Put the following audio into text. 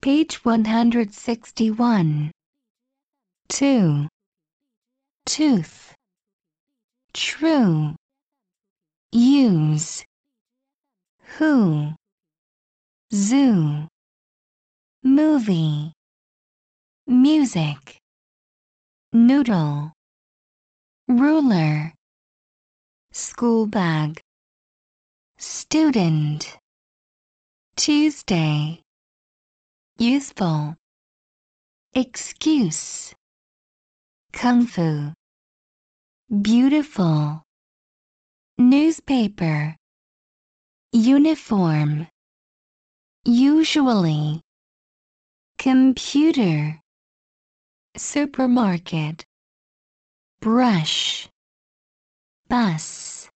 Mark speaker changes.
Speaker 1: Page 161. 2. Tooth. True. Use. Who. Zoo. Movie. Music. Noodle. Ruler. School bag. Student. Tuesday. Useful. Excuse. Kung Fu. Beautiful. Newspaper. Uniform. Usually. Computer. Supermarket. Brush. Bus.